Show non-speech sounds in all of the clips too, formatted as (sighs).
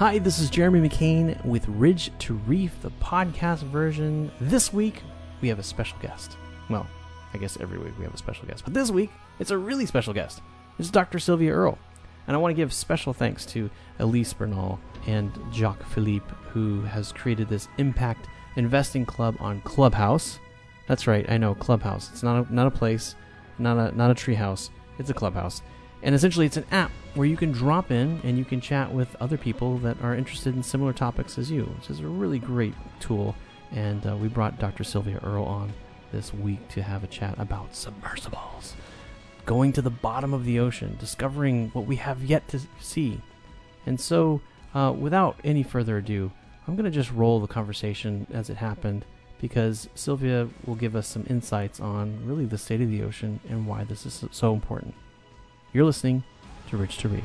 Hi, this is Jeremy McCain with Ridge to Reef, the podcast version. This week, we have a special guest. Well, I guess every week we have a special guest, but this week, it's a really special guest. It's Dr. Sylvia Earle. And I want to give special thanks to Elise Bernal and Jacques Philippe, who has created this impact investing club on Clubhouse. That's right, I know Clubhouse. It's not a, not a place, not a not a treehouse. It's a clubhouse, and essentially it's an app where you can drop in and you can chat with other people that are interested in similar topics as you, which is a really great tool. And uh, we brought Dr. Sylvia Earle on this week to have a chat about submersibles, going to the bottom of the ocean, discovering what we have yet to see. And so, uh, without any further ado, I'm going to just roll the conversation as it happened because Sylvia will give us some insights on really the state of the ocean and why this is so important. You're listening to Ridge to Reef.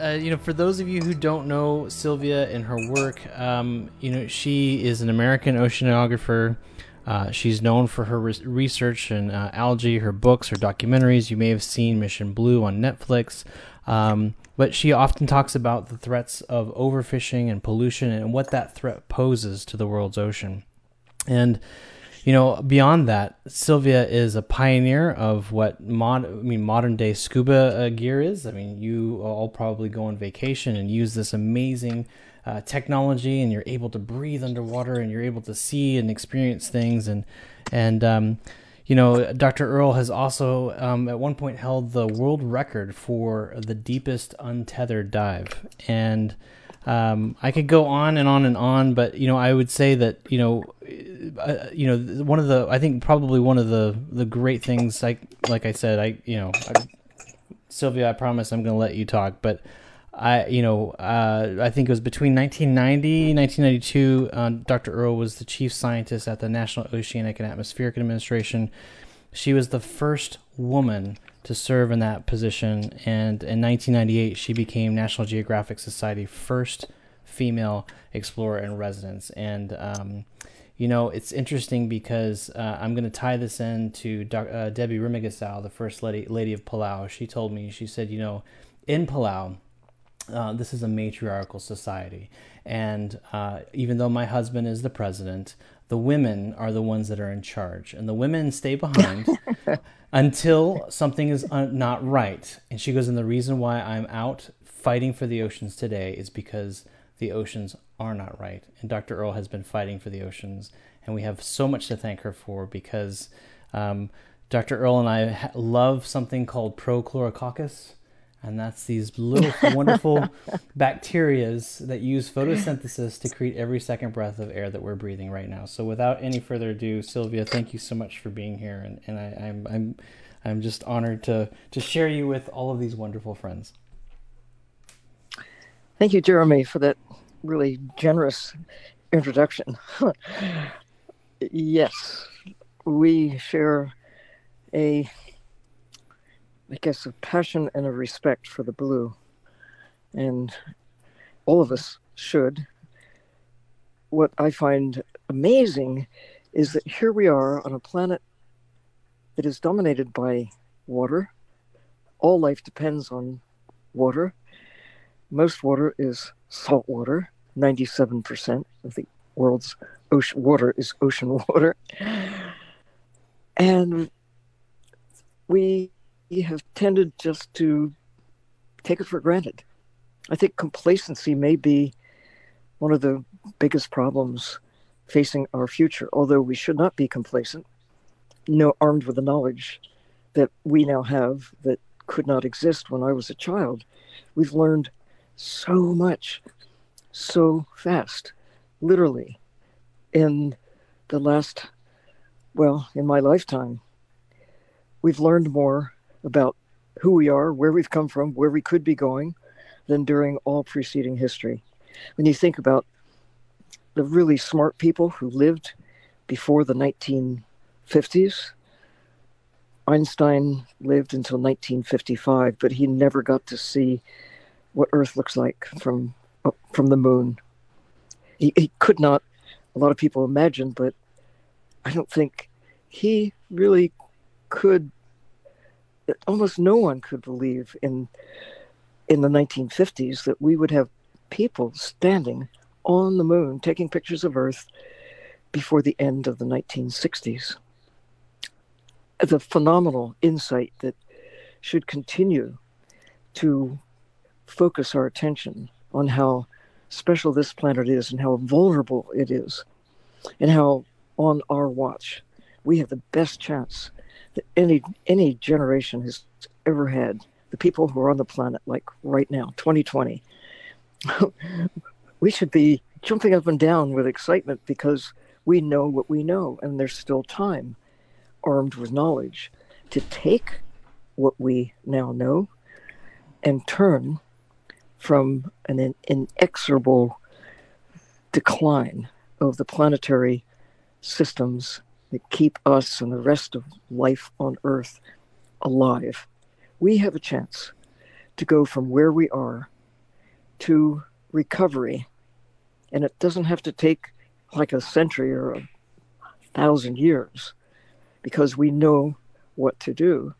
Uh, you know, for those of you who don't know Sylvia and her work, um, you know, she is an American oceanographer. Uh, she's known for her re- research in uh, algae, her books, her documentaries. You may have seen Mission Blue on Netflix. Um, but she often talks about the threats of overfishing and pollution and what that threat poses to the world's ocean. And you know, beyond that, Sylvia is a pioneer of what mod, I mean, modern day scuba uh, gear is. I mean, you all probably go on vacation and use this amazing uh, technology, and you're able to breathe underwater, and you're able to see and experience things, and and um, you know, Dr. Earle has also um, at one point held the world record for the deepest untethered dive, and um, I could go on and on and on, but you know, I would say that you know, uh, you know, one of the I think probably one of the the great things, like like I said, I you know, I, Sylvia, I promise I'm going to let you talk, but I, you know, uh, I think it was between 1990 1992. Uh, Dr. Earle was the chief scientist at the National Oceanic and Atmospheric Administration. She was the first woman to serve in that position, and in 1998, she became National Geographic Society first female explorer in residence. And um, you know, it's interesting because uh, I'm going to tie this in to uh, Debbie Remengesau, the first lady, lady of Palau. She told me, she said, you know, in Palau uh, this is a matriarchal society. And uh, even though my husband is the president, the women are the ones that are in charge. And the women stay behind (laughs) until something is uh, not right. And she goes, and the reason why I'm out fighting for the oceans today is because the oceans are not right. And Dr. Earle has been fighting for the oceans. And we have so much to thank her for because um, Dr. Earle and I love something called Prochlorococcus and that's these little (laughs) wonderful bacterias that use photosynthesis to create every second breath of air that we're breathing right now. So, without any further ado, Sylvia, thank you so much for being here, and, and I, I'm I'm I'm just honored to to share you with all of these wonderful friends. Thank you, Jeremy, for that really generous introduction. (laughs) yes, we share a I guess, a passion and a respect for the blue. And all of us should. What I find amazing is that here we are on a planet that is dominated by water. All life depends on water. Most water is salt water. 97% of the world's ocean water is ocean (laughs) water. And we have tended just to take it for granted. I think complacency may be one of the biggest problems facing our future, although we should not be complacent, no, armed with the knowledge that we now have that could not exist when I was a child. We've learned so much so fast, literally, in the last, well, in my lifetime. We've learned more about who we are, where we've come from, where we could be going than during all preceding history. When you think about the really smart people who lived before the 1950s, Einstein lived until 1955, but he never got to see what Earth looks like from from the moon. He, he could not a lot of people imagine, but I don't think he really could. Almost no one could believe in in the 1950s that we would have people standing on the moon taking pictures of Earth before the end of the 1960s. The phenomenal insight that should continue to focus our attention on how special this planet is and how vulnerable it is, and how on our watch we have the best chance any any generation has ever had. The people who are on the planet, like right now, 2020, (laughs) we should be jumping up and down with excitement because we know what we know, and there's still time, armed with knowledge, to take what we now know and turn from an inexorable decline of the planetary systems that keep us and the rest of life on Earth alive. We have a chance to go from where we are to recovery. And it doesn't have to take like a century or a thousand years because we know what to do.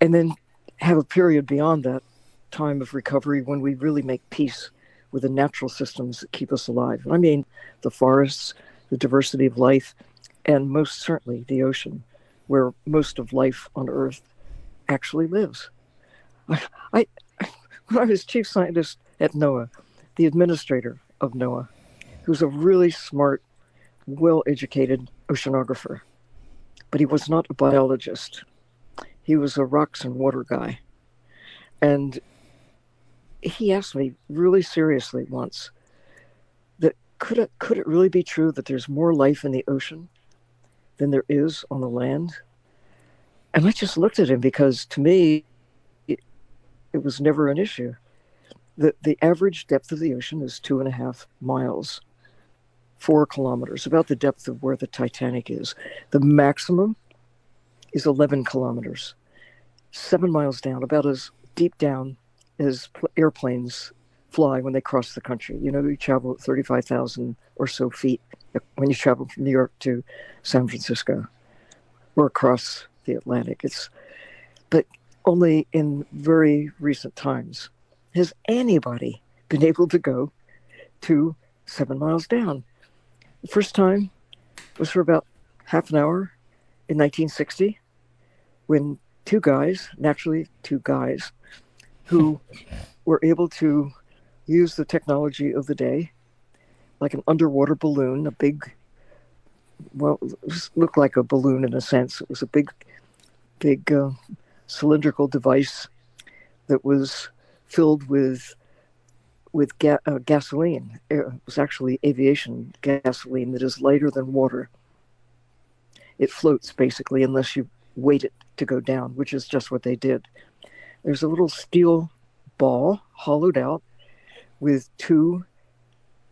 And then have a period beyond that time of recovery when we really make peace with the natural systems that keep us alive. I mean, the forests, the diversity of life, and most certainly the ocean, where most of life on Earth actually lives. (laughs) I, I (laughs) when I was chief scientist at NOAA, the administrator of NOAA, who's a really smart, well educated oceanographer, but he was not a biologist. He was a rocks and water guy. And he asked me really seriously once that could it could it really be true that there's more life in the ocean than there is on the land? And I just looked at him because to me it, it was never an issue. The the average depth of the ocean is two and a half miles, four kilometers, about the depth of where the Titanic is. The maximum is eleven kilometers, seven miles down, about as deep down as airplanes fly when they cross the country. You know, you travel 35,000 or so feet when you travel from New York to San Francisco or across the Atlantic. It's, but only in very recent times has anybody been able to go to seven miles down. The first time was for about half an hour in 1960 when two guys, naturally two guys, who were able to use the technology of the day, like an underwater balloon, a big, well, looked like a balloon in a sense. It was a big, big uh, cylindrical device that was filled with with ga- uh, gasoline. It was actually aviation gasoline that is lighter than water. It floats basically unless you weight it to go down, which is just what they did. There's a little steel ball hollowed out with two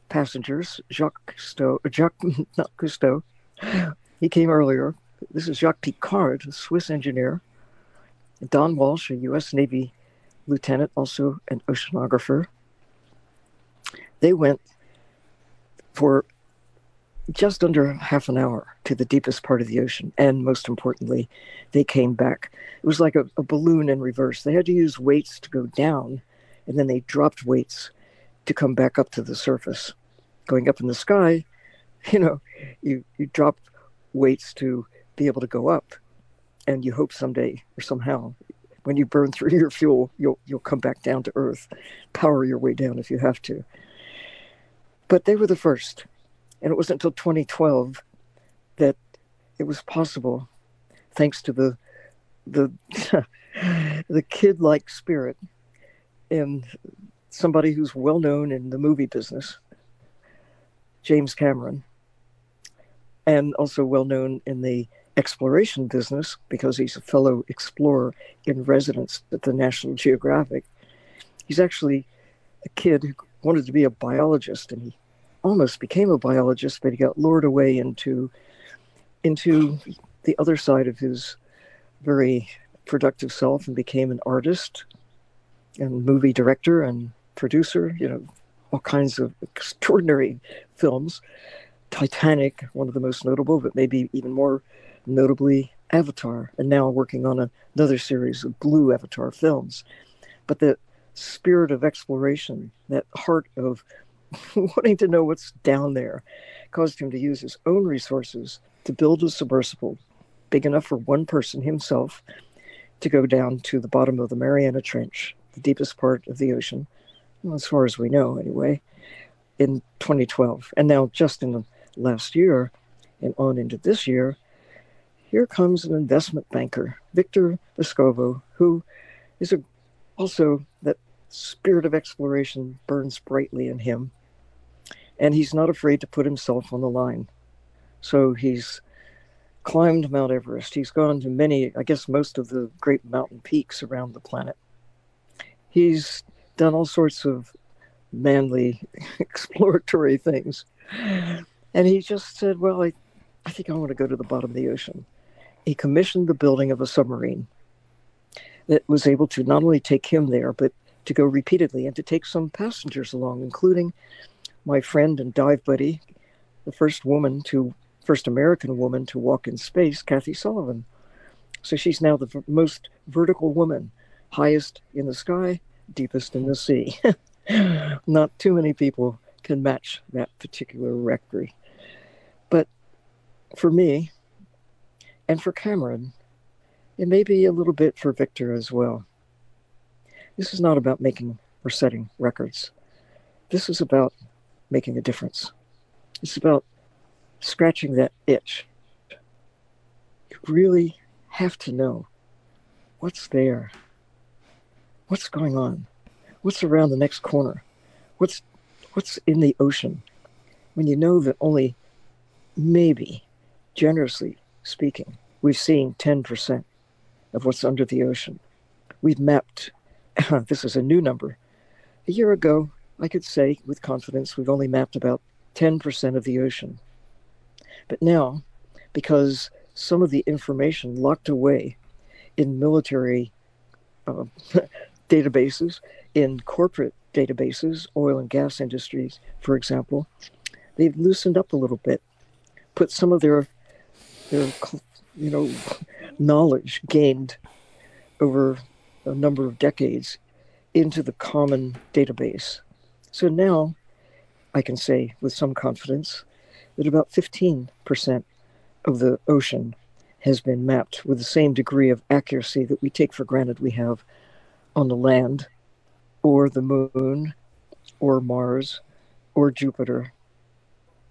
passengers, Jacques Cousteau, uh, Jacques, (laughs) not Cousteau, he came earlier. This is Jacques Piccard, a Swiss engineer. Don Walsh, a U.S. Navy lieutenant, also an oceanographer. They went for just under half an hour to the deepest part of the ocean. And most importantly, they came back. It was like a, a, balloon in reverse. They had to use weights to go down, and then they dropped weights to come back up to the surface. Going up in the sky, (laughs) you know, you, you drop weights to be able to go up. And you hope someday or somehow when you burn (laughs) through your fuel, you'll you'll come back down to earth, power your way down if you have to. But they were the first and it wasn't until 2012 that it was possible, thanks to the the (laughs) the kid-like spirit in somebody who's well known in the movie business, James Cameron, and also well known in the exploration business because he's a fellow explorer in residence at the National Geographic. He's actually a kid who wanted to be a biologist and he almost became a biologist, but he got lured away into into the other side of his very productive self and became an artist and movie director and producer, you know, all kinds of extraordinary films. Titanic, one of the most notable, but maybe even more notably Avatar, and now working on another series of blue Avatar films. But the spirit of exploration, that heart of (laughs) wanting to know what's down there, caused him to use his own resources to build a submersible big enough for one person himself to go down to the bottom of the Mariana Trench, the deepest part of the ocean, as far as we know anyway, in 2012. And now, just in the last year and on into this year, here comes an investment banker, Victor Vescovo, who is a, also that spirit of exploration burns brightly in him. And he's not afraid to put himself on the line. So he's climbed Mount Everest. He's gone to many, I guess, most of the great mountain peaks around the planet. He's done all sorts of manly (laughs) exploratory things. And he just said, Well, I, I think I want to go to the bottom of the ocean. He commissioned the building of a submarine that was able to not only take him there, but to go repeatedly and to take some passengers along, including my friend and dive buddy, the first woman to, first American woman to walk in space, Kathy Sullivan. So she's now the most vertical woman, highest in the sky, deepest in the sea. (laughs) Not too many people can match that particular record. But for me, and for Cameron, it may be a little bit for Victor as well. This is not about making or setting records. This is about making a difference. It's about scratching that itch. You really have to know what's there, what's going on, what's around the next corner, what's what's in the ocean. When you know that only maybe, generously speaking, we've seen 10% of what's under the ocean. We've mapped, (clears throat) this is a new number. A year ago, I could say with confidence we've only mapped about 10% of the ocean. But now, because some of the information locked away in military uh, (laughs) databases, in corporate databases, oil and gas industries, for example, they've loosened up a little bit, put some of their, their you know, knowledge gained over a number of decades into the common database. So now I can say with some confidence that about 15% of the ocean has been mapped with the same degree of accuracy that we take for granted we have on the land or the moon or Mars or Jupiter.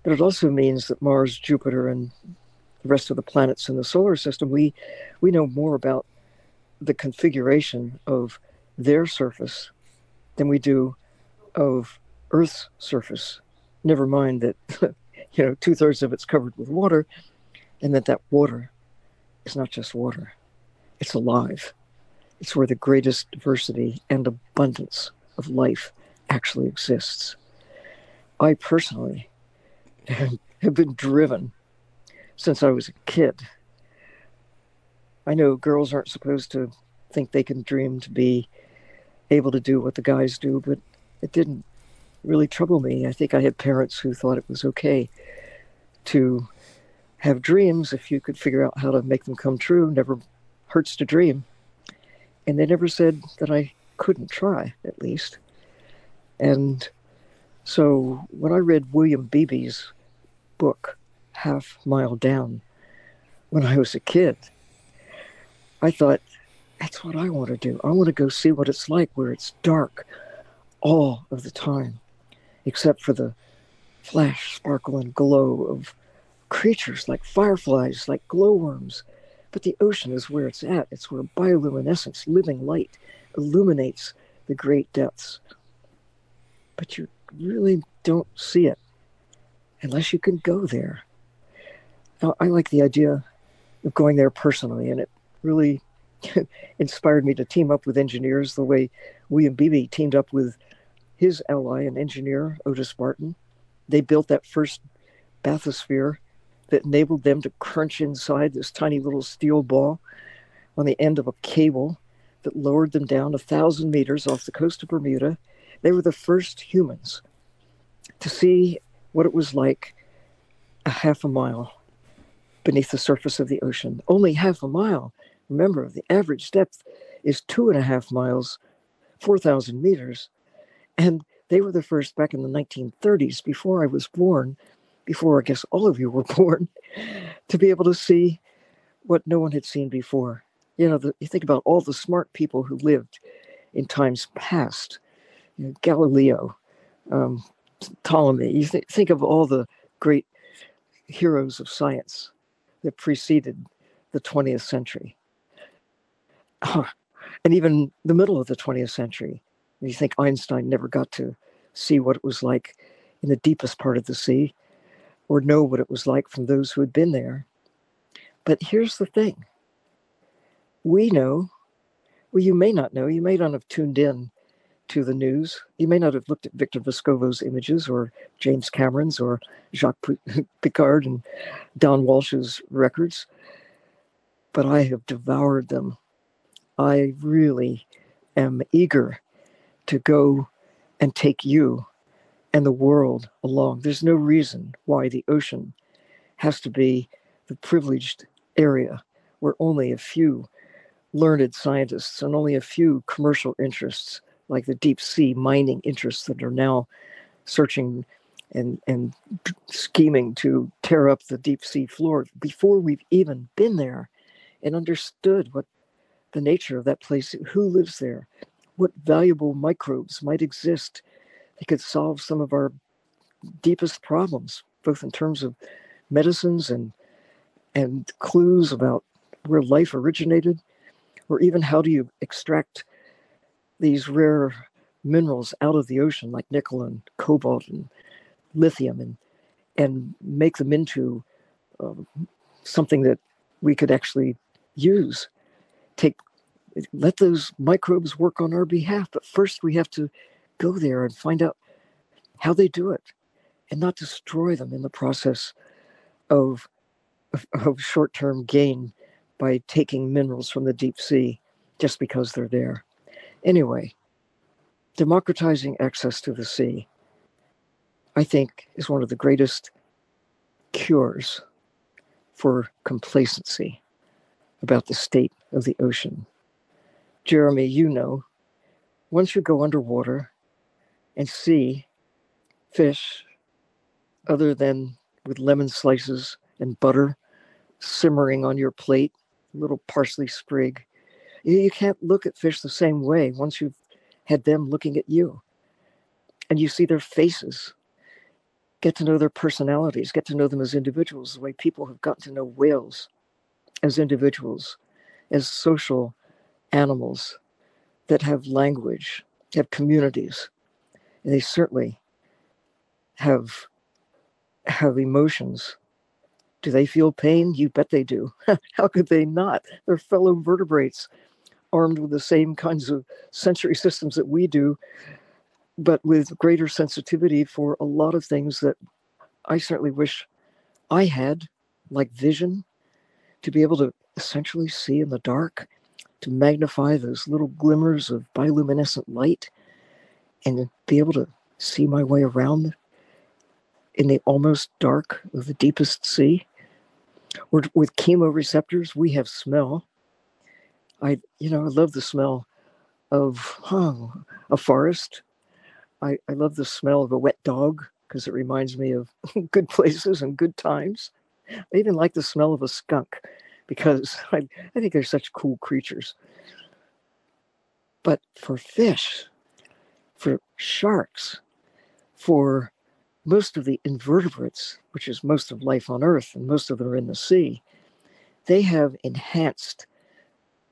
But it also means that Mars, Jupiter, and the rest of the planets in the solar system, we, we know more about the configuration of their surface than we do of Earth's surface. Never mind that, (laughs) you know, two thirds of it's covered with water, and that that water is not just water, it's alive. It's where the greatest diversity and abundance of life actually exists. I personally (laughs) have been driven since I was a kid. I know girls aren't supposed to think they can dream to be able to do what the guys do, but it didn't really trouble me. I think I had parents who thought it was okay to have dreams if you could figure out how to make them come true. Never hurts to dream. And they never said that I couldn't try, at least. And so when I read William Beebe's book, Half Mile Down, when I was a kid, I thought, that's what I want to do. I want to go see what it's like where it's dark all of the time, except for the flash, sparkle, and glow of creatures like fireflies, like glowworms. But the ocean is where it's at. It's where bioluminescence, living light, illuminates the great depths. But you really don't see it unless you can go there. Now, I like the idea of going there personally, and it really (laughs) inspired me to team up with engineers the way William Beebe teamed up with his ally and engineer, Otis Barton. They built that first bathysphere that enabled them to crunch inside this tiny little steel ball on the end of a cable that lowered them down a thousand meters off the coast of Bermuda. They were the first humans to see what it was like a half a mile beneath the surface of the ocean. Only half a mile. Remember, the average depth is two and a half miles, 4,000 meters. And they were the first back in the 1930s, before I was born, before I guess all of you were (laughs) born, to be able to see what no one had seen before. You know, the, you think about all the smart people who lived in times past you know, Galileo, um, Ptolemy. You th- think of all the great heroes of science that preceded the 20th century. and even the middle of the 20th century. You think Einstein never got to see what it was like in the deepest part of the sea or know what it was like from those who had been there. But here's the thing we know, well, you may not know, you may not have tuned in to the news. You may not have looked at Victor Vescovo's images or James Cameron's or Jacques (laughs) Piccard and Don Walsh's records, but I have devoured them. I really am eager to go and take you and the world along. There's no reason why the ocean has to be the privileged area where only a few learned scientists and only a few commercial interests like the deep sea mining interests that are now searching and and scheming to tear up the deep sea floor before we've even been there and understood what the nature of that place who lives there what valuable microbes might exist that could solve some of our deepest problems both in terms of medicines and and clues about where life originated or even how do you extract these rare minerals out of the ocean, like nickel and cobalt and lithium, and and make them into uh, something that we could actually use. Take let those microbes work on our behalf, but first we have to go there and find out how they do it, and not destroy them in the process of of, of short-term gain by taking minerals from the deep sea just because they're there. Anyway, democratizing access to the sea, I think, is one of the greatest cures for complacency about the state of the ocean. Jeremy, you know, once you go underwater and see fish other than with lemon slices and butter simmering on your plate, a little parsley sprig, you can't look at fish the same way once you've had them looking at you. And you see their faces, get to know their personalities, get to know them as individuals, the way people have gotten to know whales as individuals, as social animals that have language, have communities. And they certainly have have emotions. Do they feel pain? You bet they do. (laughs) How could they not? They're fellow vertebrates armed with the same kinds of sensory systems that we do, but with greater sensitivity for a lot of things that I certainly wish I had, like vision, to be able to essentially see in the dark, to magnify those little glimmers of bioluminescent light, and be able to see my way around in the almost dark of the deepest sea. with chemoreceptors, we have smell. I, you know, I love the smell of a forest. I, I love the smell of a wet dog because it reminds me of (laughs) good places and good times. I even like the smell of a skunk because (laughs) I, I think they're such cool creatures. But for fish, sharks, for most of the invertebrates, which is most of life on Earth, and most of them are in the sea, they have enhanced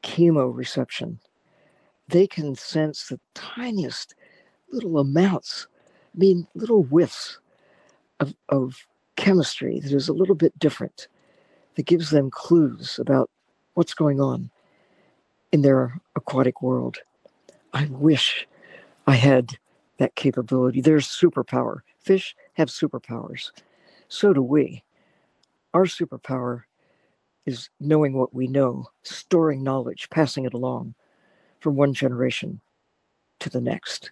chemoreception. They can sense the tiniest little amounts, I mean, little whiffs of, of chemistry that is a little bit different, that gives them clues about what's going on in their aquatic world. I wish I had that capability. There's superpower. Fish have superpowers. So do we. Our superpower is knowing what we know, storing knowledge, passing it along from one generation to the next.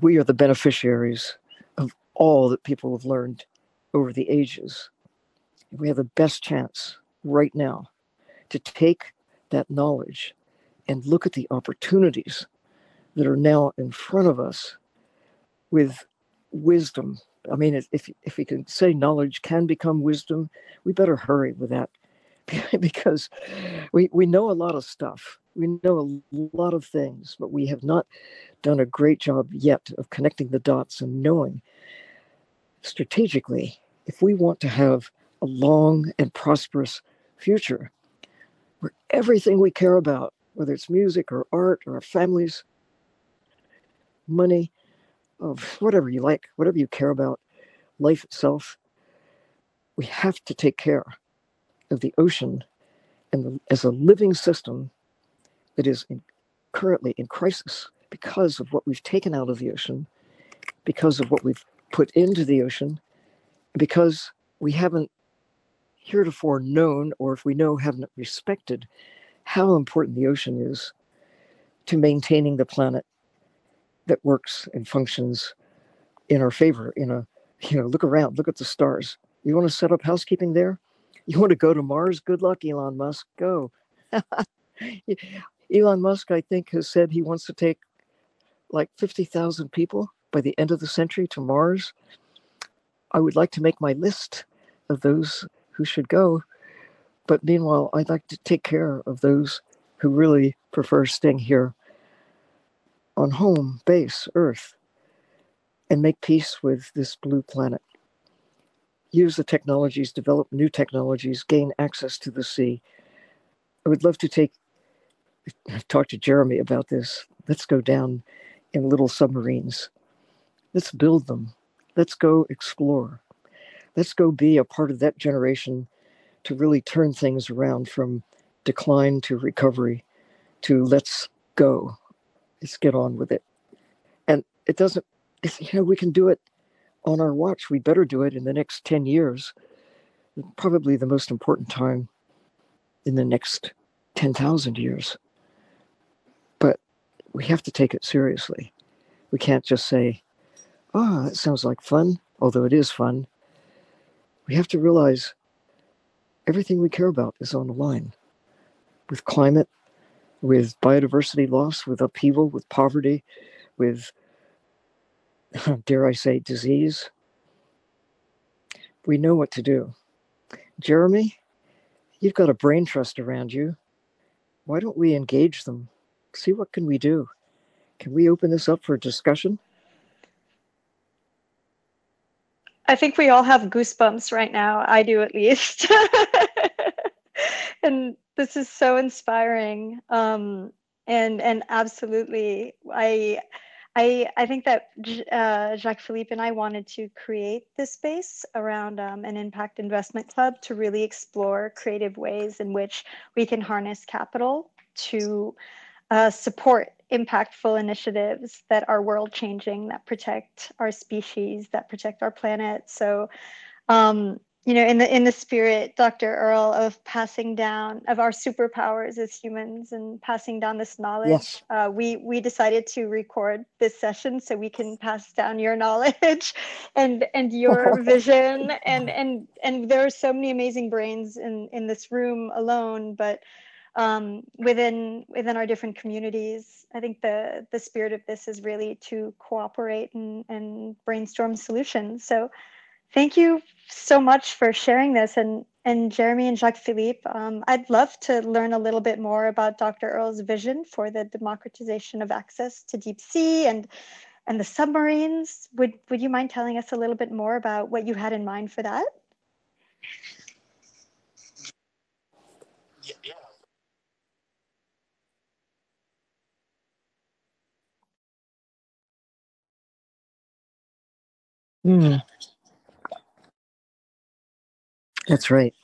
We are the beneficiaries of all that people have learned over the ages. We have the best chance right now to take that knowledge and look at the opportunities that are now in front of us with wisdom. I mean, if, if we can say knowledge can become wisdom, we better hurry with that (laughs) because we, we know a lot of stuff. We know a lot of things, but we have not done a great job yet of connecting the dots and knowing strategically if we want to have a long and prosperous future where everything we care about, whether it's music or art or our families, money, of whatever you like, whatever you care about, life itself, we have to take care of the ocean and the, as a living system that is in, currently in crisis because of what we've taken out of the ocean, because of what we've put into the ocean, because we haven't heretofore known, or if we know, haven't respected how important the ocean is to maintaining the planet that works and functions in our favor in a (laughs) you know look around look at the stars. You want to set up housekeeping there? You want to go to mars? Good luck elon musk. Go. (laughs) Elon musk i think has said he wants to take like 50,000 people by the end of the century to mars. I would like to make my list of those who should go but meanwhile i'd like to take care of those who really prefer staying here on home base, Earth, and make peace with this blue planet. Use the technologies, develop new technologies, gain access to the sea. I would love to take, (laughs) talk to Jeremy about this. Let's go down in little submarines. Let's build them. Let's go explore. Let's go be a part of that generation to really turn things around from decline to recovery to let's go let's get on with it. And it doesn't, you know, we can do it on our watch. We better do it in the next 10 years, probably the most important time in the next 10,000 years. But we have to take it seriously. We can't just say, oh, that sounds like fun, although it is fun. We have to realize everything we care about is on the line with climate, with biodiversity loss, with upheaval, with poverty, with, (laughs) dare I say, disease. We know what to do. Jeremy, you've got a brain trust around you. Why don't we engage them? See what can we do? Can we open this up for discussion? I think we all have goosebumps right now. I do at least. (laughs) and this is so inspiring. Um, and and absolutely, I I I think that uh, Jacques Philippe and I wanted to create this space around um, an impact investment club to really explore creative ways in which we can harness capital to uh, support impactful initiatives that are world changing, that protect our species, that protect our planet. So um, you know in the in the spirit dr earle of passing down of our superpowers as humans and passing down this knowledge yes. uh, we we decided to record this session so we can pass down your knowledge (laughs) and and your (laughs) vision and and and there are so many amazing brains in in this room alone but um, within within our different communities i think the the spirit of this is really to cooperate and and brainstorm solutions so Thank you so much for sharing this. And, and Jeremy and Jacques Philippe, um, I'd love to learn a little bit more about Dr. Earle's vision for the democratization of access to deep sea and, and the submarines. Would, would you mind telling us a little bit more about what you had in mind for that? Yeah. Hmm. That's right.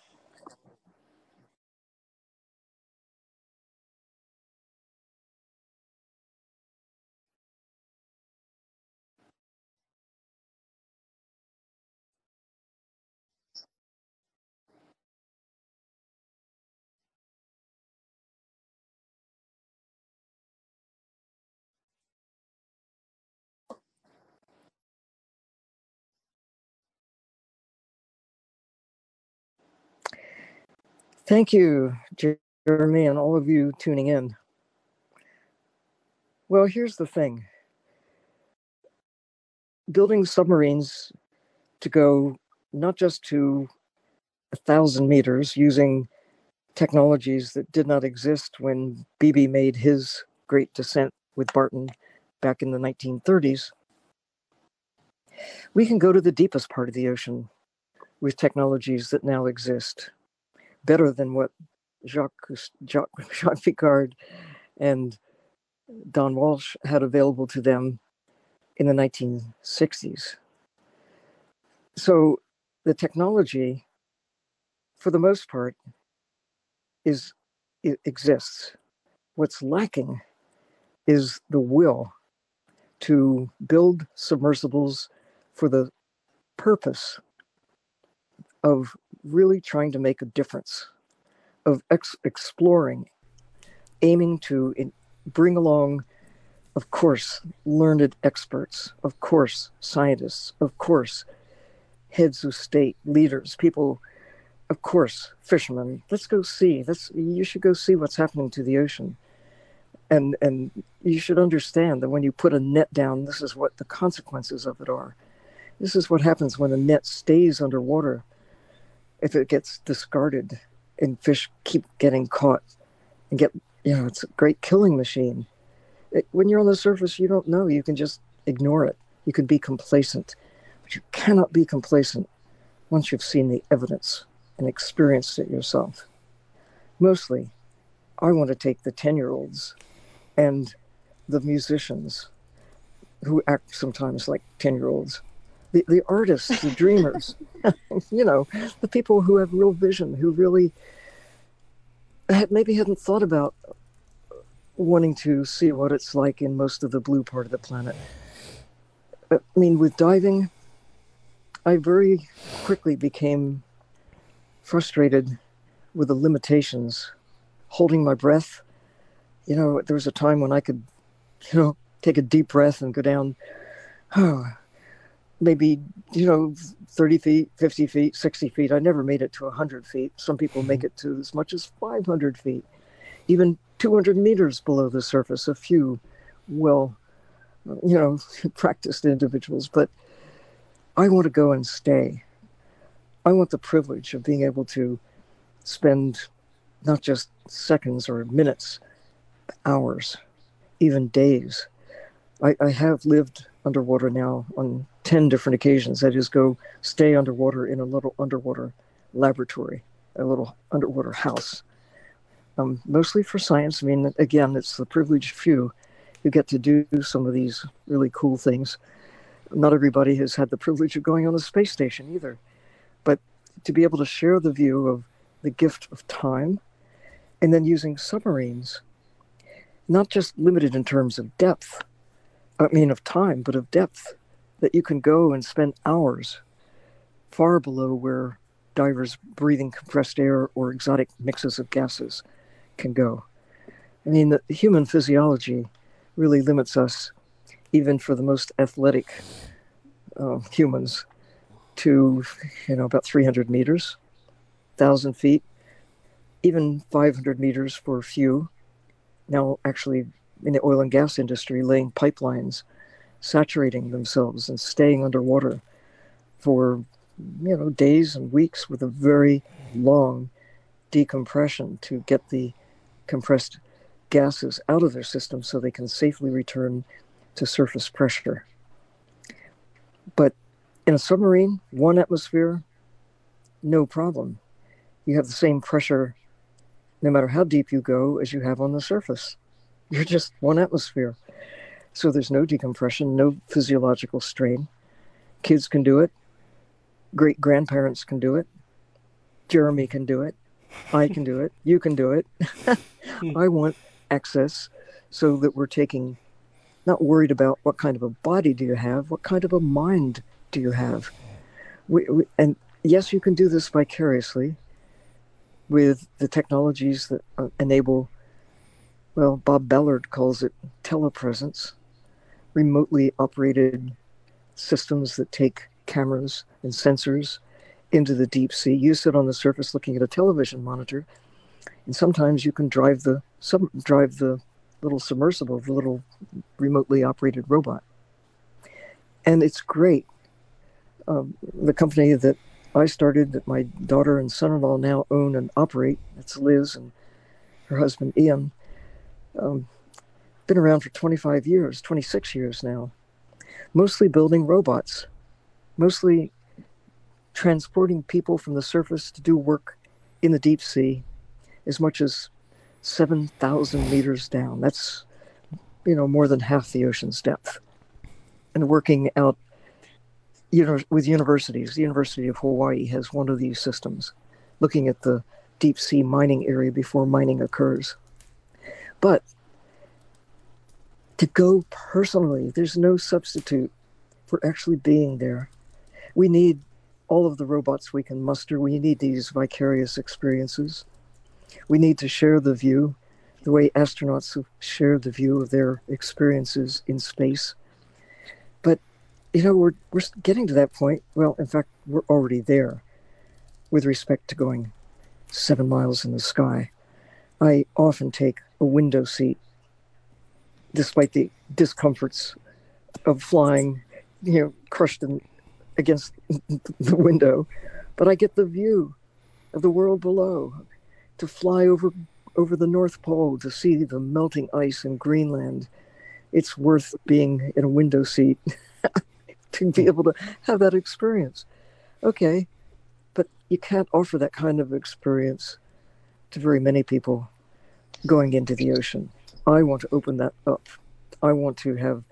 Thank you, Jeremy, and all of you tuning in. Well, here's the thing building submarines to go not just to a thousand meters using technologies that did not exist when Beebe made his great descent with Barton back in the 1930s. We can go to the deepest part of the ocean with technologies that now exist, better than what Jacques, Jacques, (laughs) Jacques Piccard and Don Walsh had available to them in the 1960s. So the technology, for the most part, is it exists. What's lacking is the will to build submersibles for the purpose of really trying to make a difference, of ex- exploring, aiming to in- bring along, of course, learned experts, of course, scientists, of course, heads of state, leaders, people, of course, fishermen. Let's go see. Let's. You should go see what's happening to the ocean, and and you should understand that when you put a net down, this is what the consequences of it are. This is what happens when a net stays underwater. If it gets discarded, and fish keep getting caught, and get you know, it's a great killing machine. It, when you're on the surface, you don't know. You can just ignore it. You can be complacent, but you cannot be complacent once you've seen the evidence and experienced it yourself. Mostly, I want to take the 10 year olds and the musicians who act sometimes like 10 year olds, the, the artists, the dreamers, (laughs) you know, the people who have real vision, who really had, maybe hadn't thought about wanting to see what it's like in most of the blue part of the planet. I mean, with diving, I very quickly became frustrated with the limitations, holding my breath. You know, there was a time when I could, you know, take a deep breath and go down, (sighs) oh, maybe, you know, 30 feet, 50 feet, 60 feet. I never made it to 100 feet. Some people make mm-hmm. it to as much as 500 feet. Even 200 meters below the surface, a few well, you know, (laughs) practiced individuals. But I want to go and stay. I want the privilege of being able to spend not just seconds or minutes, hours, even days. I, I have lived underwater now on 10 different occasions. That is, go stay underwater in a little underwater laboratory, a little underwater house um, mostly for science. I mean, again, it's the privileged few who get to do some of these really cool things. Not everybody has had the privilege of going on a space station either. But to be able to share the view of the gift of time and then using submarines, not just limited in terms of depth, I mean, of time, but of depth, that you can go and spend hours far below where divers breathing compressed air or exotic mixes of gases can go. I mean, the human physiology really limits us, even for the most athletic uh, humans, to you know about 300 meters, thousand feet, even 500 meters for a few. Now, actually, in the oil and gas industry, laying pipelines, saturating themselves and staying underwater for you know days and weeks with a very long decompression to get the compressed gases out of their system so they can safely return to surface pressure. But in a submarine, one atmosphere, no problem. You have the same pressure no matter how deep you go as you have on the surface. You're just one atmosphere. So there's no decompression, no physiological strain. Kids can do it. Great grandparents can do it. Jeremy can do it. I can do it. You can do it. I want access so that we're taking, not worried about what kind of a body do you have, what kind of a mind do you have. We, we, and yes, you can do this vicariously with the technologies that uh, enable, well, Bob Ballard calls it telepresence, remotely operated systems that take cameras and sensors into the deep sea. You sit on the surface looking at a television monitor, and sometimes you can drive the sub, drive the little submersible, the little remotely operated robot, and it's great. Um, the company that I started, that my daughter and son-in-law now own and operate, that's Liz and her husband Ian. Um, been around for 25 years, 26 years now, mostly building robots, mostly transporting people from the surface to do work in the deep sea as much as 7,000 meters down. That's, you know, more than half the ocean's depth. And working out you know, with universities. The University of Hawaii has one of these systems, looking at the deep sea mining area before mining occurs. But to go personally, there's no substitute for actually being there. We need all of the robots we can muster. We need these vicarious experiences. We need to share the view the way astronauts have shared the view of their experiences in space. But, you know, we're, we're getting to that point. Well, in fact, we're already there with respect to going seven miles in the sky. I often take a window seat, despite the discomforts of flying, you know, crushed in, against (laughs) the window. But I get the view of the world below, to fly over over the North Pole to see the melting ice in Greenland. It's worth being in a window seat (laughs) to be able to have that experience. Okay, but you can't offer that kind of experience to very many people going into the ocean. I want to open that up. I want to have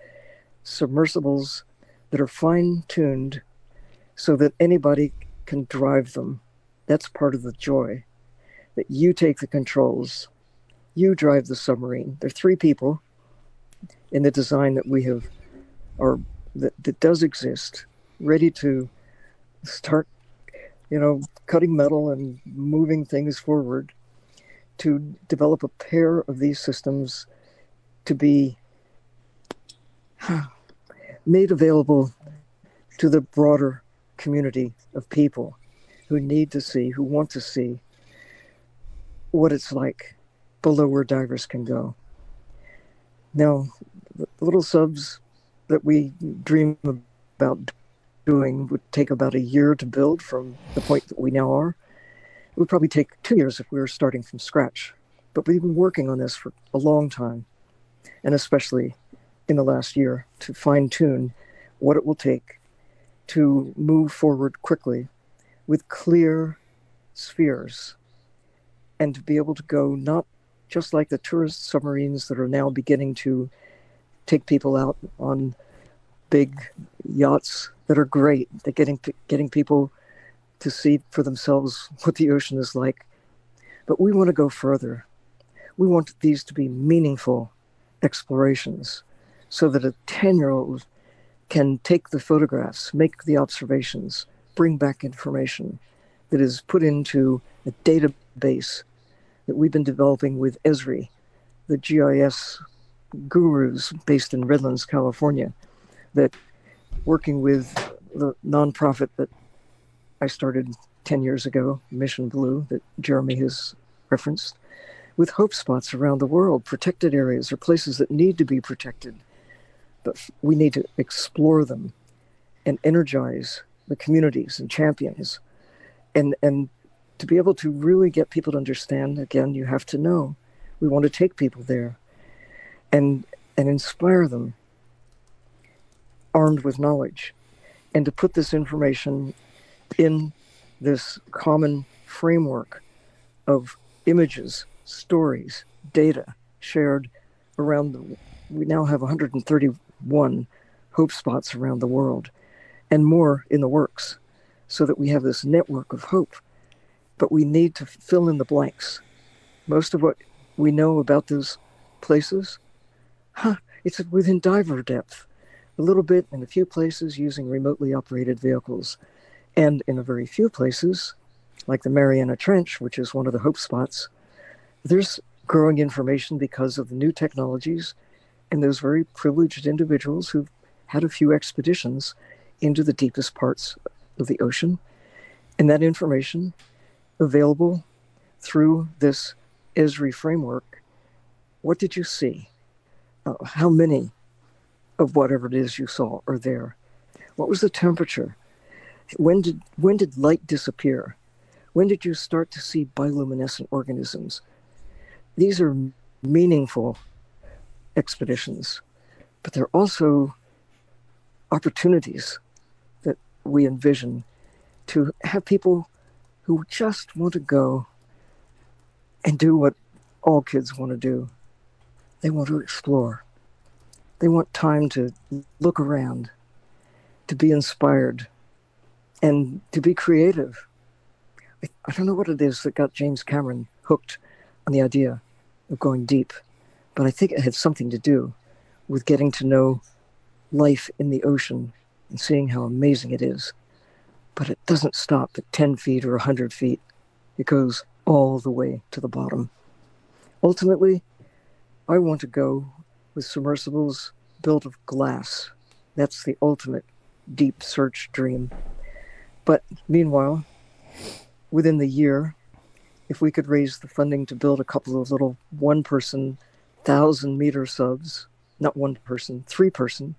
submersibles that are fine tuned so that anybody can drive them. That's part of the joy that you take the controls, you drive the submarine. There are three people in the design that we have, or that, that does exist, ready to start, you know, cutting metal and moving things forward to develop a pair of these systems to be made available to the broader community of people who need to see, who want to see what it's like below where divers can go. Now, the little subs that we dream about doing would take about a year to build from the point that we now are. It would probably take two years if we were starting from scratch. But we've been working on this for a long time, and especially in the last year to fine tune what it will take to move forward quickly with clear spheres and to be able to go not just like the tourist submarines that are now beginning to take people out on big yachts that are great. They're getting getting people to see for themselves what the ocean is like. But we want to go further. We want these to be meaningful explorations so that a 10 year old can take the photographs, make the observations, bring back information that is put into a database that we've been developing with Esri, the GIS gurus based in Redlands, California, that working with the nonprofit that I started 10 years ago, Mission Blue, that Jeremy has referenced, with hope spots around the world, protected areas or places that need to be protected. But we need to explore them and energize the communities and champions and, and to be able to really get people to understand, again, you have to know. We want to take people there and and inspire them armed with knowledge and to put this information in this common framework of images, stories, data shared around the we now have 131 hope spots around the world and more in the works so that we have this network of hope but we need to fill in the blanks. Most of what we know about those places, huh, it's within diver depth, a little bit in a few places using remotely operated vehicles, and in a very few places, like the Mariana Trench, which is one of the hope spots, there's growing information because of the new technologies and those very privileged individuals who've had a few expeditions into the deepest parts of the ocean And that information available through this Esri framework, what did you see? Uh, how many of whatever it is you saw are there? What was the temperature? When did when did light disappear? When did you start to see bioluminescent organisms? These are meaningful expeditions, but they're also opportunities that we envision to have people who just want to go and do what all kids want to do. They want to explore. They want time to look around, to be inspired, and to be creative. I, I don't know what it is that got James Cameron hooked on the idea of going deep, but I think it had something to do with getting to know life in the ocean and seeing how amazing it is. But it doesn't stop at 10 feet or 100 feet, it goes all the way to the bottom. Ultimately, I want to go with submersibles built of glass. That's the ultimate deep search dream. But meanwhile, within the year, if we could raise the funding to build a couple of little one person, thousand meter subs, not one person, three person,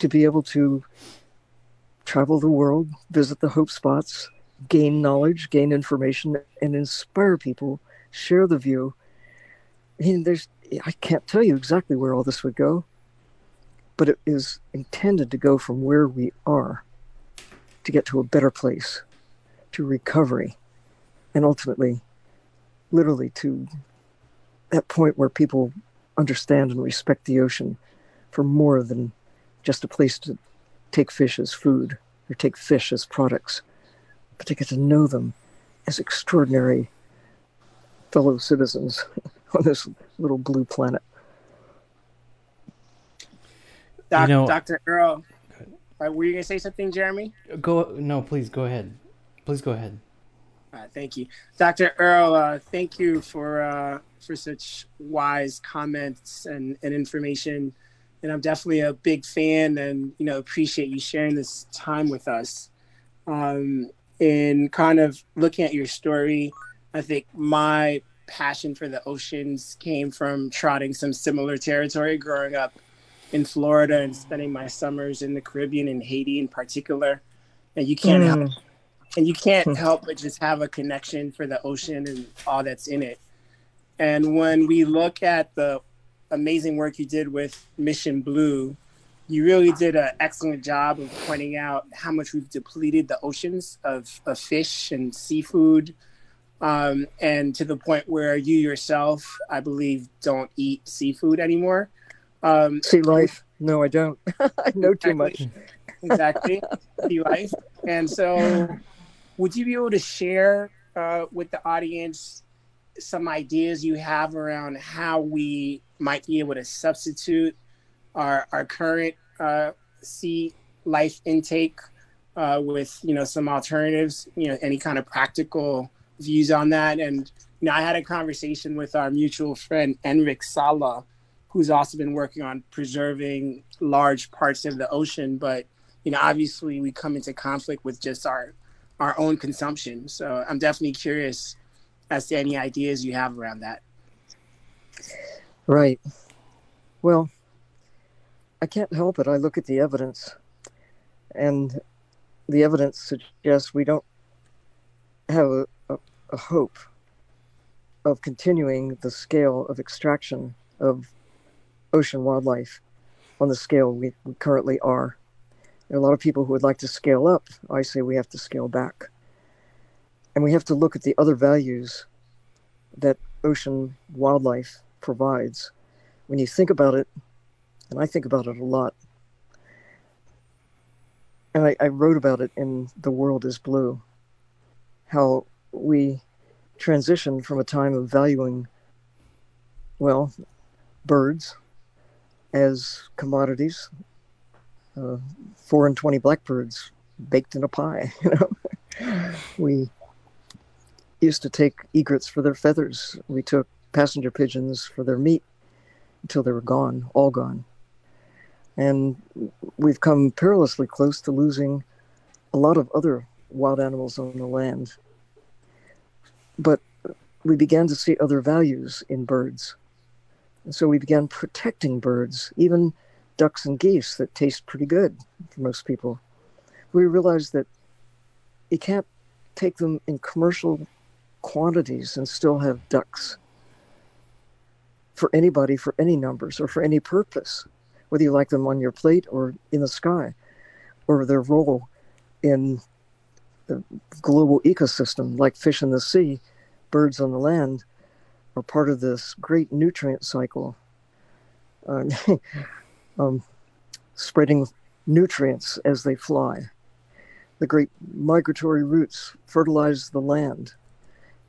to be able to travel the world, visit the hope spots, gain knowledge, gain information, and inspire people, share the view. I mean, there's, I can't tell you exactly where all this would go, but it is intended to go from where we are to get to a better place, to recovery, and ultimately, literally to that point where people understand and respect the ocean for more than just a place to take fish as food or take fish as products, but to get to know them as extraordinary fellow citizens (laughs) on this little blue planet. Doc, you know, Dr. Earle, uh, were you going to say something, Jeremy? Go. No, please go ahead. Please go ahead. Uh, thank you, Dr. Earle. Uh, thank you for uh, for such wise comments and, and information. And I'm definitely a big fan, and you know appreciate you sharing this time with us. Um, in kind of looking at your story, I think my passion for the oceans came from trotting some similar territory growing up in Florida and spending my summers in the Caribbean and Haiti in particular. And you can't mm. help and you can't hmm. help but just have a connection for the ocean and all that's in it. And when we look at the amazing work you did with Mission Blue, you really did an excellent job of pointing out how much we've depleted the oceans of, of fish and seafood. Um, and to the point where you yourself, I believe, don't eat seafood anymore. Um, sea life? No, I don't. (laughs) I know too much. exactly, sea life. And so, would you be able to share uh, with the audience some ideas you have around how we might be able to substitute our our current uh, sea life intake uh, with you know some alternatives? You know, any kind of practical views on that? And you know, I had a conversation with our mutual friend Enric Sala who's also been working on preserving large parts of the ocean. But you know, obviously, we come into conflict with just our our own consumption. So I'm definitely curious as to any ideas you have around that. Right. Well, I can't help it. I look at the evidence, and the evidence suggests we don't have a, a, a hope of continuing the scale of extraction of ocean wildlife on the scale we, we currently are. There are a lot of people who would like to scale up. I say we have to scale back. And we have to look at the other values that ocean wildlife provides. When you think about it, and I think about it a lot, and I, I wrote about it in The World is Blue, how we transition from a time of valuing, well, birds as commodities. Uh, four and twenty blackbirds baked in a pie. (laughs) You know, we used to take egrets for their feathers. We took passenger pigeons for their meat until they were gone, all gone. And we've come perilously close to losing a lot of other wild animals on the land. But we began to see other values in birds. And so we began protecting birds, even ducks and geese that taste pretty good for most people. We realized that you can't take them in commercial quantities and still have ducks for anybody, for any numbers, or for any purpose, whether you like them on your plate or in the sky, or their role in the global ecosystem, like fish in the sea, birds on the land, are part of this great nutrient cycle, uh, (laughs) um, spreading nutrients as they fly. The great migratory routes fertilize the land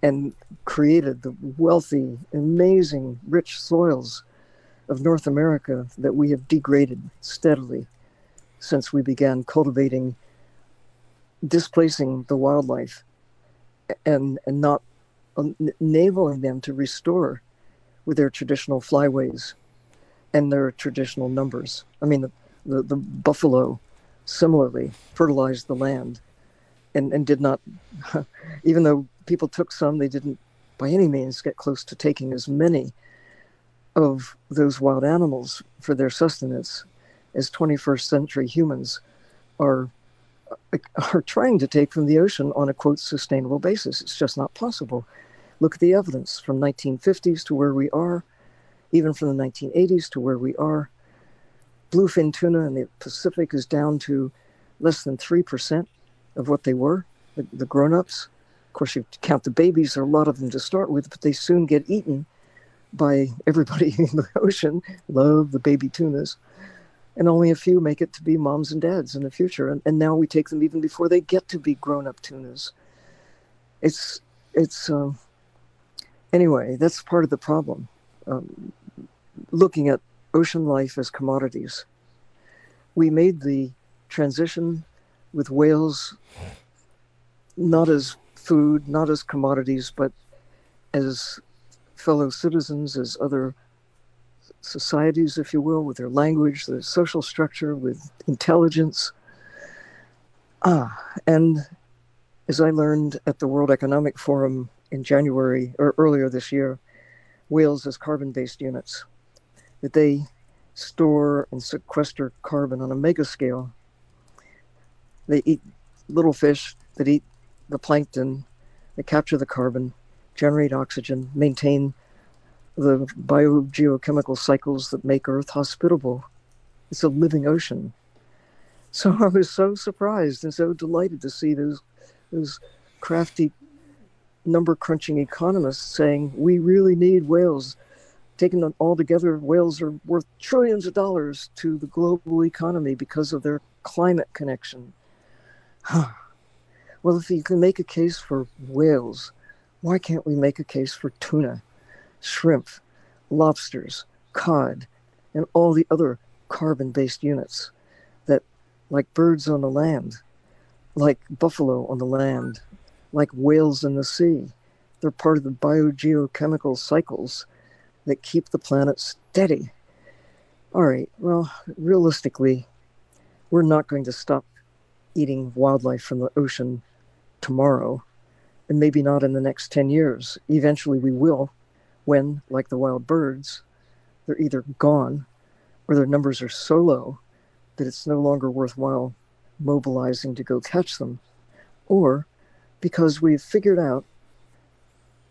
and created the wealthy, amazing, rich soils of North America that we have degraded steadily since we began cultivating, displacing the wildlife, and, and not enabling them to restore with their traditional flyways and their traditional numbers. I mean, the, the, the buffalo similarly fertilized the land and, and did not, (laughs) even though people took some, they didn't by any means get close to taking as many of those wild animals for their sustenance as 21st century humans are are trying to take from the ocean on a quote sustainable basis. It's just not possible. Look at the evidence from 1950s to where we are, even from the 1980s to where we are. Bluefin tuna in the Pacific is down to less than 3% of what they were, the, the grown ups. Of course, you count the babies, there are a lot of them to start with, but they soon get eaten by everybody (laughs) in the ocean. Love the baby tunas. And only a few make it to be moms and dads in the future. And, and now we take them even before they get to be grown up tunas. It's, it's, um, anyway, that's part of the problem. Um, looking at ocean life as commodities. We made the transition with whales not as food, not as commodities, but as fellow citizens, as other societies, if you will, with their language, their social structure, with intelligence. Ah, and as I learned at the World Economic Forum in January or earlier this year, whales as carbon based units, that they store and sequester carbon on a mega scale. They eat little fish that eat the plankton, they capture the carbon, generate oxygen, maintain the biogeochemical cycles that make Earth hospitable. It's a living ocean. So (laughs) I was so surprised and so delighted to see those those crafty number crunching economists saying we really need whales. Taken all together, whales are worth trillions of dollars to the global economy because of their climate connection. well, if you can make a case for whales, why can't we make a case for tuna, shrimp, lobsters, cod, and all the other carbon based units that, like birds on the land, like buffalo on the land, like whales in the sea. They're part of the biogeochemical cycles that keep the planet steady. All right, well, realistically, we're not going to stop eating wildlife from the ocean tomorrow, and maybe not in the next 10 years. Eventually, we will, when, like the wild birds, they're either gone or their numbers are so low that it's no longer worthwhile mobilizing to go catch them, or because we've figured out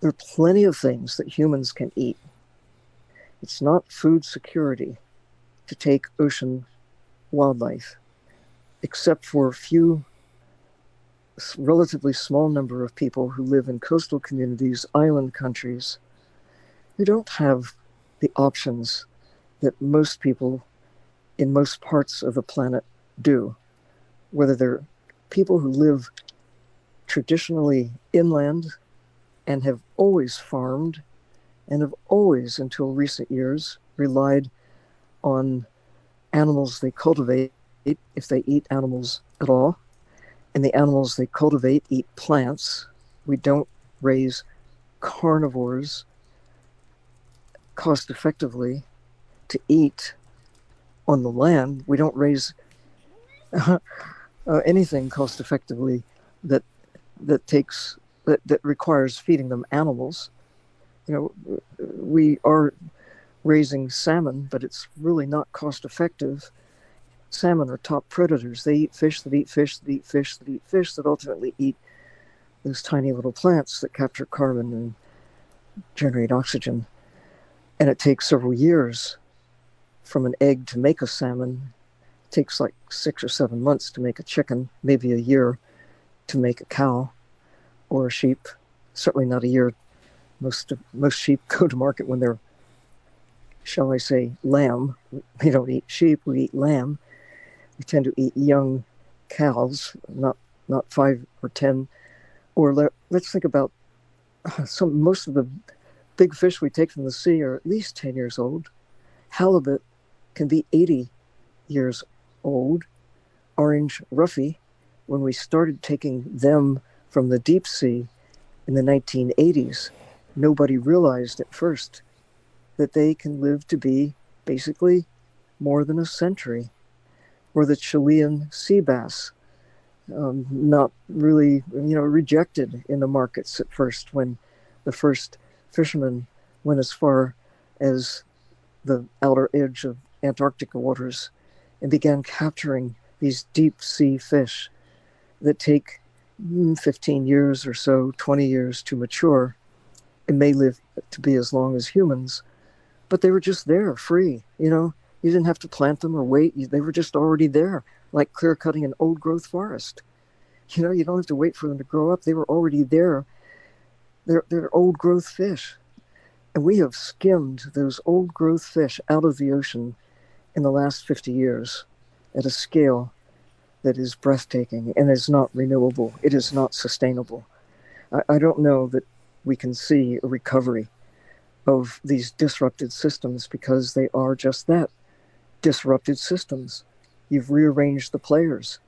there are plenty of things that humans can eat. It's not food security to take ocean wildlife, except for a few relatively small number of people who live in coastal communities, island countries, who don't have the options that most people in most parts of the planet do, whether they're people who live traditionally inland and have always farmed and have always, until recent years, relied on animals they cultivate if they eat animals at all. And the animals they cultivate eat plants. We don't raise carnivores cost effectively to eat on the land. We don't raise (laughs) uh, anything cost effectively that that takes that, that requires feeding them animals. You know, we are raising salmon, but it's really not cost effective. Salmon are top predators. They eat fish that eat fish that eat fish that eat fish that ultimately eat those tiny little plants that capture carbon and generate oxygen. And it takes several years from an egg to make a salmon. It takes like six or seven months to make a chicken, maybe a year to make a cow or a sheep. Certainly not a year. Most most sheep (laughs) go to market when they're, shall I say, lamb. We don't eat sheep. We eat lamb. We tend to eat young cows, not not five or ten. Or let, let's think about (laughs) some. Most of the big fish we take from the sea are at least ten years old. Halibut can be eighty years old. Orange roughy, when we started taking them from the deep sea in the 1980s, nobody realized at first that they can live to be basically more than a century. Or the Chilean sea bass, um, not really, you know, rejected in the markets at first when the first fishermen went as far as the outer edge of Antarctica waters and began capturing these deep sea fish that take Mm, 15 years or so, 20 years to mature, and may live to be as long as humans. But they were just there, free. You know, you didn't have to plant them or wait. They were just already there, like clear cutting an old growth forest. You know, you don't have to wait for them to grow up. They were already there. They're, they're old growth fish. And we have skimmed those old growth fish out of the ocean in the last 50 years at a scale that is breathtaking and is not renewable. It is not sustainable. I, I don't know that we can see a recovery of these disrupted systems because they are just that disrupted systems. You've rearranged the players.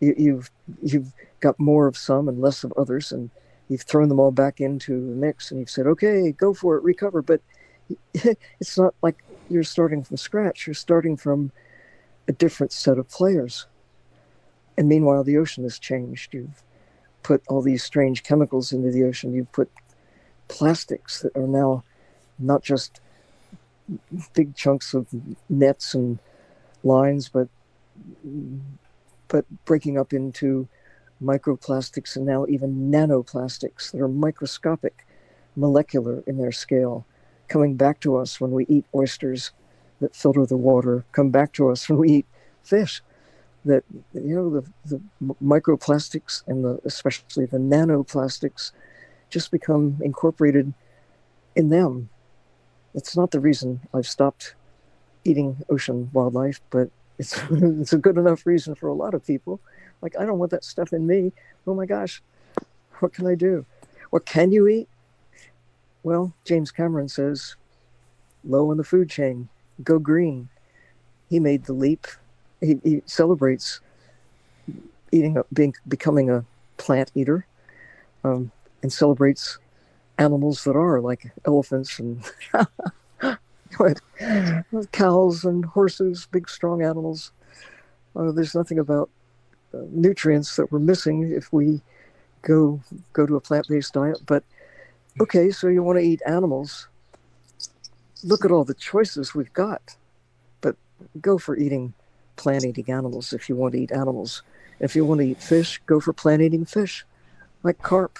You, you've you've got more of some and less of others, and you've thrown them all back into the mix, and you've said, "Okay, go for it, recover." But (laughs) it's not like you're starting from scratch. You're starting from a different set of players and meanwhile, the ocean has changed. You've put all these strange chemicals into the ocean. You've put plastics that are now not just big chunks of nets and lines, but but breaking up into microplastics and now even nanoplastics that are microscopic, molecular in their scale, coming back to us when we eat oysters that filter the water, come back to us when we eat fish that you know the, the microplastics and the especially the nanoplastics just become incorporated in them. It's not the reason I've stopped eating ocean wildlife, but it's (laughs) it's a good enough reason for a lot of people. Like I don't want that stuff in me. Oh my gosh, what can I do? What can you eat? Well, James Cameron says, low in the food chain, go green. He made the leap he, he celebrates eating, being, becoming a plant eater, um, and celebrates animals that are like elephants and (laughs) cows and horses, big strong animals. Uh, there's nothing about Uh, nutrients that we're missing if we go go to a plant-based diet. But okay, so you want to eat animals? Look at all the choices we've got, but go for eating plant eating animals if you want to eat animals. If you want to eat fish, go for plant eating fish, like carp.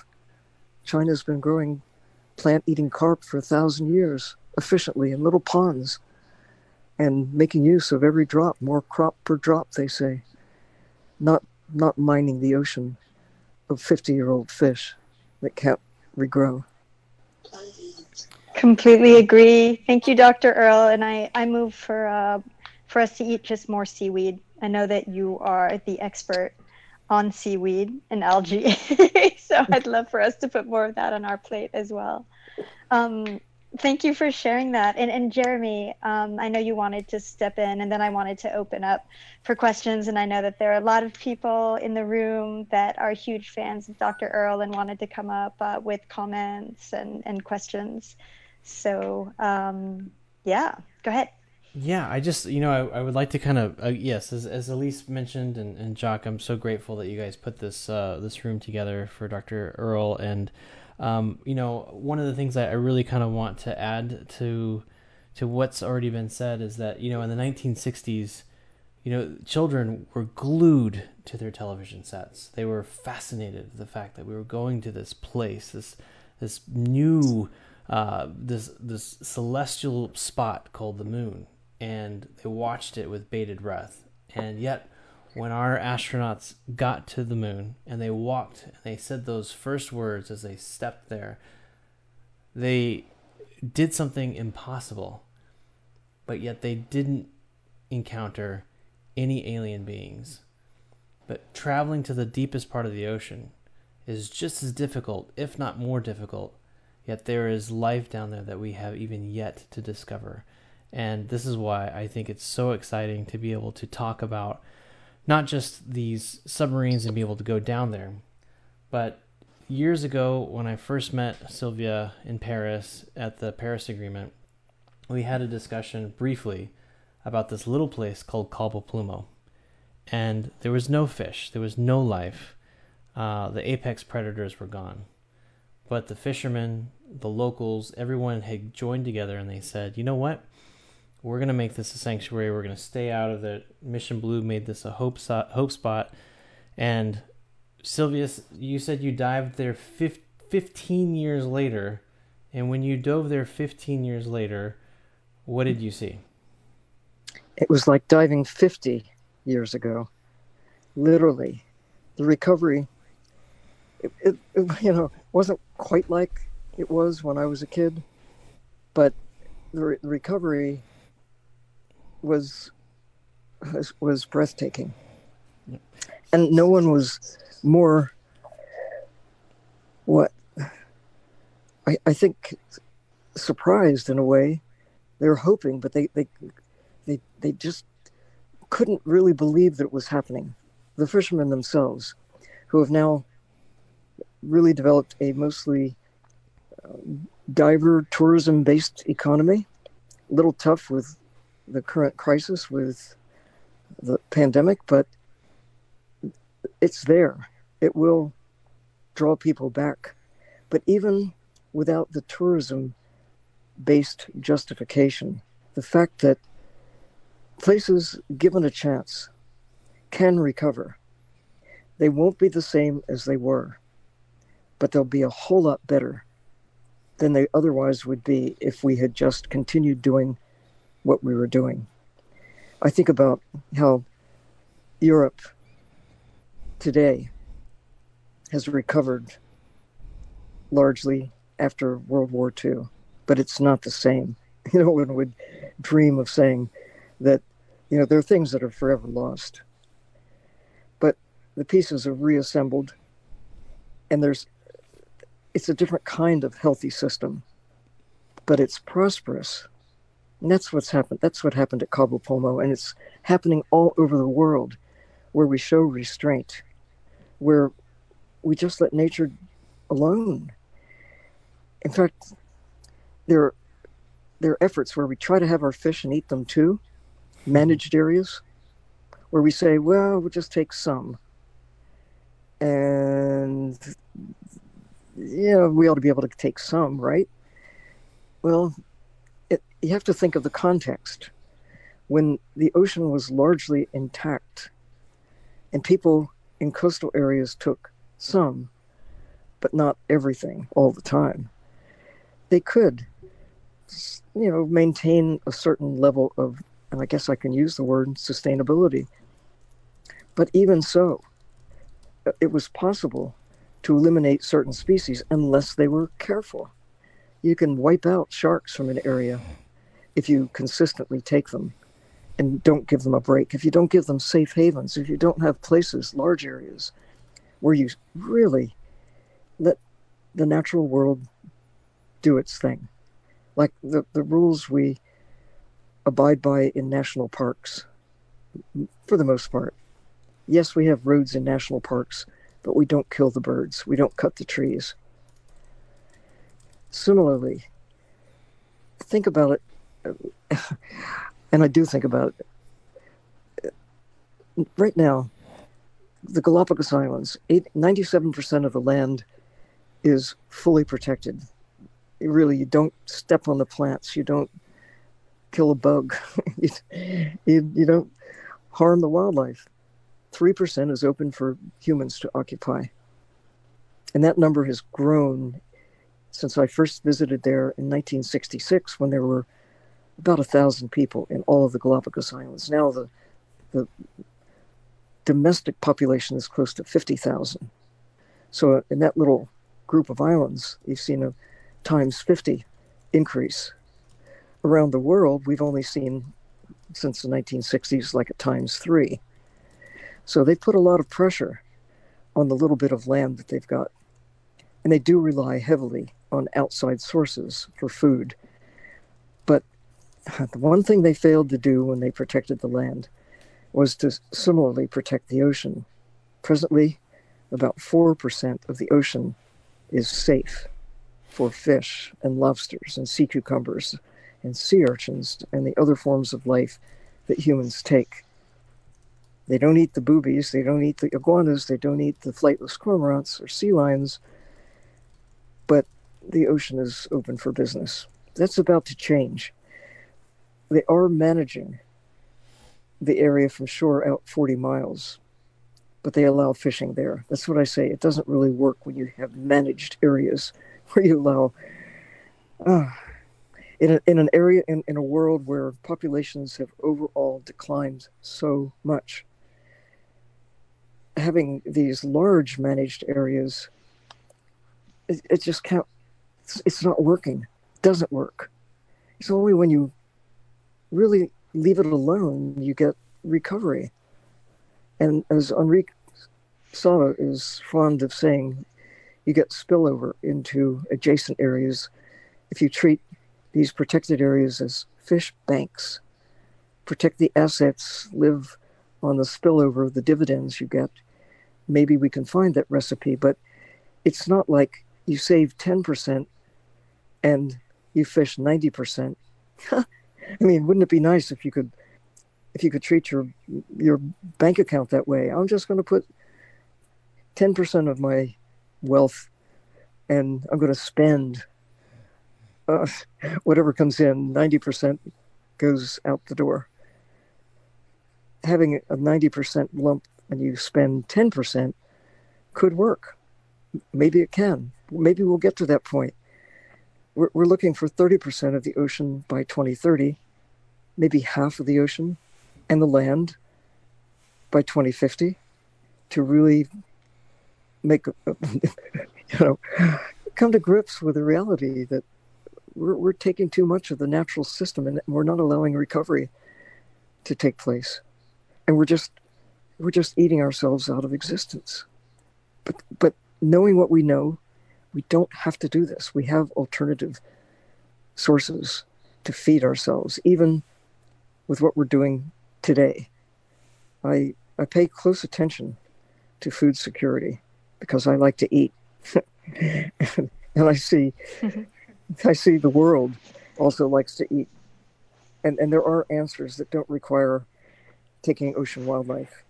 China's been growing plant eating carp for a thousand years efficiently in little ponds and making use of every drop, more crop per drop, they say. Not, not mining the ocean of 50 year old fish that can't regrow. Completely agree. Thank you, Dr. Earle. And I, I move for uh, for us to eat just more seaweed. I know that you are the expert on seaweed and algae, (laughs) so I'd love for us to put more of that on our plate as well. Um, thank you for sharing that. And, and Jeremy, um, I know you wanted to step in, and then I wanted to open up for questions. And I know that there are a lot of people in the room that are huge fans of Dr. Earle and wanted to come up uh, with comments and, and questions. So, um, yeah, go ahead. Yeah, I just you know I, I would like to kind of uh, yes as, as Elise mentioned and, and Jock I'm so grateful that you guys put this uh, this room together for Dr. Earle and um, you know one of the things that I really kind of want to add to to what's already been said is that you know in the 1960s you know children were glued to their television sets they were fascinated with the fact that we were going to this place this this new uh, this this celestial spot called the moon and they watched it with bated breath. And yet, when our astronauts got to the moon and they walked and they said those first words as they stepped there, they did something impossible, but yet they didn't encounter any alien beings. But traveling to the deepest part of the ocean is just as difficult, if not more difficult, yet there is life down there that we have even yet to discover. And this is why I think it's so exciting to be able to talk about not just these submarines and be able to go down there, but years ago when I first met Sylvia in Paris at the Paris Agreement, we had a discussion briefly about this little place called Cabo Pulmo. And there was no fish, there was no life. Uh, the apex predators were gone. But the fishermen, the locals, everyone had joined together and they said, you know what? We're going to make this a sanctuary. We're going to stay out of it. Mission Blue made this a hope, so- hope spot. And Sylvia, you said you dived there 15 years later. And when you dove there 15 years later, what did you see? It was like diving 50 years ago. Literally. The recovery, it, it, it (laughs) you know, wasn't quite like it was when I was a kid, but the, re- the recovery was was, was breathtaking, and no one was more what I, I think surprised in a way. They were hoping, but they they they they just couldn't really believe that it was happening. The fishermen themselves, who have now really developed a mostly uh, diver tourism based economy, little tough with the current crisis with the pandemic, but it's there. It will draw people back. But even without the tourism based justification, the fact that places given a chance can recover. They won't be the same as they were, but they'll be a whole lot better than they otherwise would be if we had just continued doing what we were doing. I think about how Europe today has recovered largely after World War II, but it's not the same. (laughs) You know, one would dream of saying that, you know, there are things that are forever lost. But the pieces are reassembled, and there's, it's a different kind of healthy system, but it's prosperous and that's what's happened. That's what happened at Cabo Pulmo, and it's happening all over the world, where we show restraint, where we just let nature alone. In fact, there there are efforts where we try to have our fish and eat them too, managed areas, where we say, well, we'll just take some, and yeah, we ought to be able to take some, right? Well, you have to think of the context. When the ocean was largely intact and people in coastal areas took some, but not everything all the time, they could, you know, maintain a certain level of, and I guess I can use the word sustainability. But even so, uh, it was possible to eliminate certain species unless they were careful. You can wipe out sharks from an area if you consistently take them and don't give them a break, if you don't give them safe havens, if you don't have places, large areas where you really let the natural world do its thing, like the, the rules we abide by in national parks, for the most part. Yes, we have roads in national parks, but we don't kill the birds, we don't cut the trees. Similarly, think about it (laughs) and I do think about right now. The Galapagos Islands, 97% of the land is fully protected. really, you don't step on the plants, you don't kill a bug, (laughs) you, you, you don't harm the wildlife. 3% is open for humans to occupy. And that number has grown since I first visited there in 1966 when there were about a thousand people in all of the Galapagos Islands. Now the, the domestic population is close to 50,000. So in that little group of islands, you've seen a times 50 increase. Around the world, we've only seen since the 1960s like a times three. So they put a lot of pressure on the little bit of land that they've got. And they do rely heavily on outside sources for food. (laughs) The one thing they failed to do when they protected the land was to similarly protect the ocean. Presently, about 4% of the ocean is safe for fish and lobsters and sea cucumbers and sea urchins and the other forms of life that humans take. They don't eat the boobies, they don't eat the iguanas, they don't eat the flightless cormorants or sea lions, but the ocean is open for business. That's about to change. They are managing the area from shore out 40 miles, but they allow fishing there. That's what I say. It doesn't really work when you have managed areas (laughs) where you allow. Uh, in, a, in an area in, in a world where populations have overall declined so much having these large managed areas it, it just can't it's, it's not working it doesn't work it's only when you really leave it alone you get recovery. And as Enrique Sala is fond of saying you get spillover into adjacent areas if you treat these protected areas as fish banks. Protect the assets live on the spillover of the dividends you get. Maybe we can find that recipe but it's not like you save 10% and you fish 90%. (laughs) I mean, wouldn't it be nice if you could if you could treat your your bank account that way? I'm just going to put 10% of my wealth and I'm going to spend uh, (laughs) whatever comes in, 90% goes out the door. Having a 90% lump and you spend 10% could work. Maybe it can maybe we'll get to that point. We're, we're looking for 30% of the ocean by 2030, maybe half of the ocean and the land by 2050 to really make, (laughs) you know, come to grips with the reality that we're, we're taking too much of the natural system and we're not allowing recovery to take place. And we're just, we're just eating ourselves out of existence. But, but knowing what we know, we don't have to do this. We have alternative sources to feed ourselves, even with what we're doing today. I, I pay close attention to food security because I like to eat. (laughs) and I see mm-hmm. I see the world also likes to eat. And and there are answers that don't require taking ocean wildlife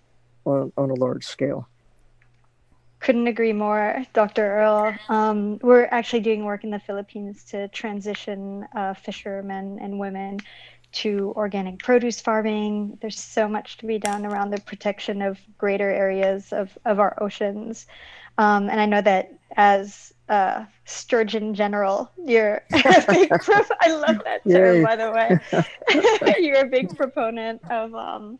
on, on a large scale couldn't agree more, Dr. Earle. Um, we're actually doing work in the Philippines to transition uh, fishermen and women to organic produce farming. There's so much to be done around the protection of greater areas of, of our oceans. Um, and I know that as uh, Sturgeon General, you're (laughs) a big (laughs) pro- I love that term, Yay. by the way. (laughs) you're a big proponent of um,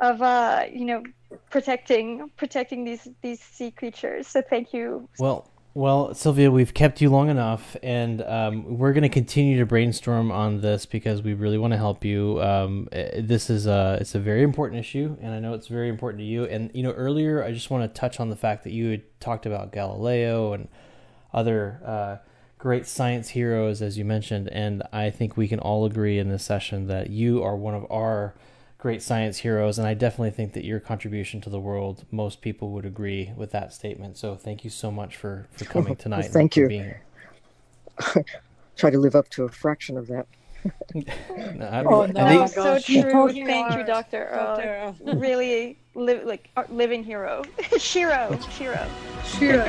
of uh, you know protecting protecting these these sea creatures. So thank you. Well, well, Sylvia, we've kept you long enough, and um, we're going to continue to brainstorm on this because we really want to help you. Um, eh, this is a it's a very important issue, and I know it's very important to you. And you know, earlier I just want to touch on the fact that you had talked about Galileo and other uh, great science heroes, as you mentioned, and I think we can all agree in this session that you are one of our great science heroes, and I definitely think that your contribution to the world, most people would agree with that statement. So thank you so much for, for (laughs) coming tonight. thank you. Being here. (laughs) Try to live up to a fraction of that. (laughs) No, I- Oh, I no. think- so gosh, oh, you true. Thank are. you, Dr. Earle. Earle. Really, li- like a living hero. Shiro, Shiro. Shira.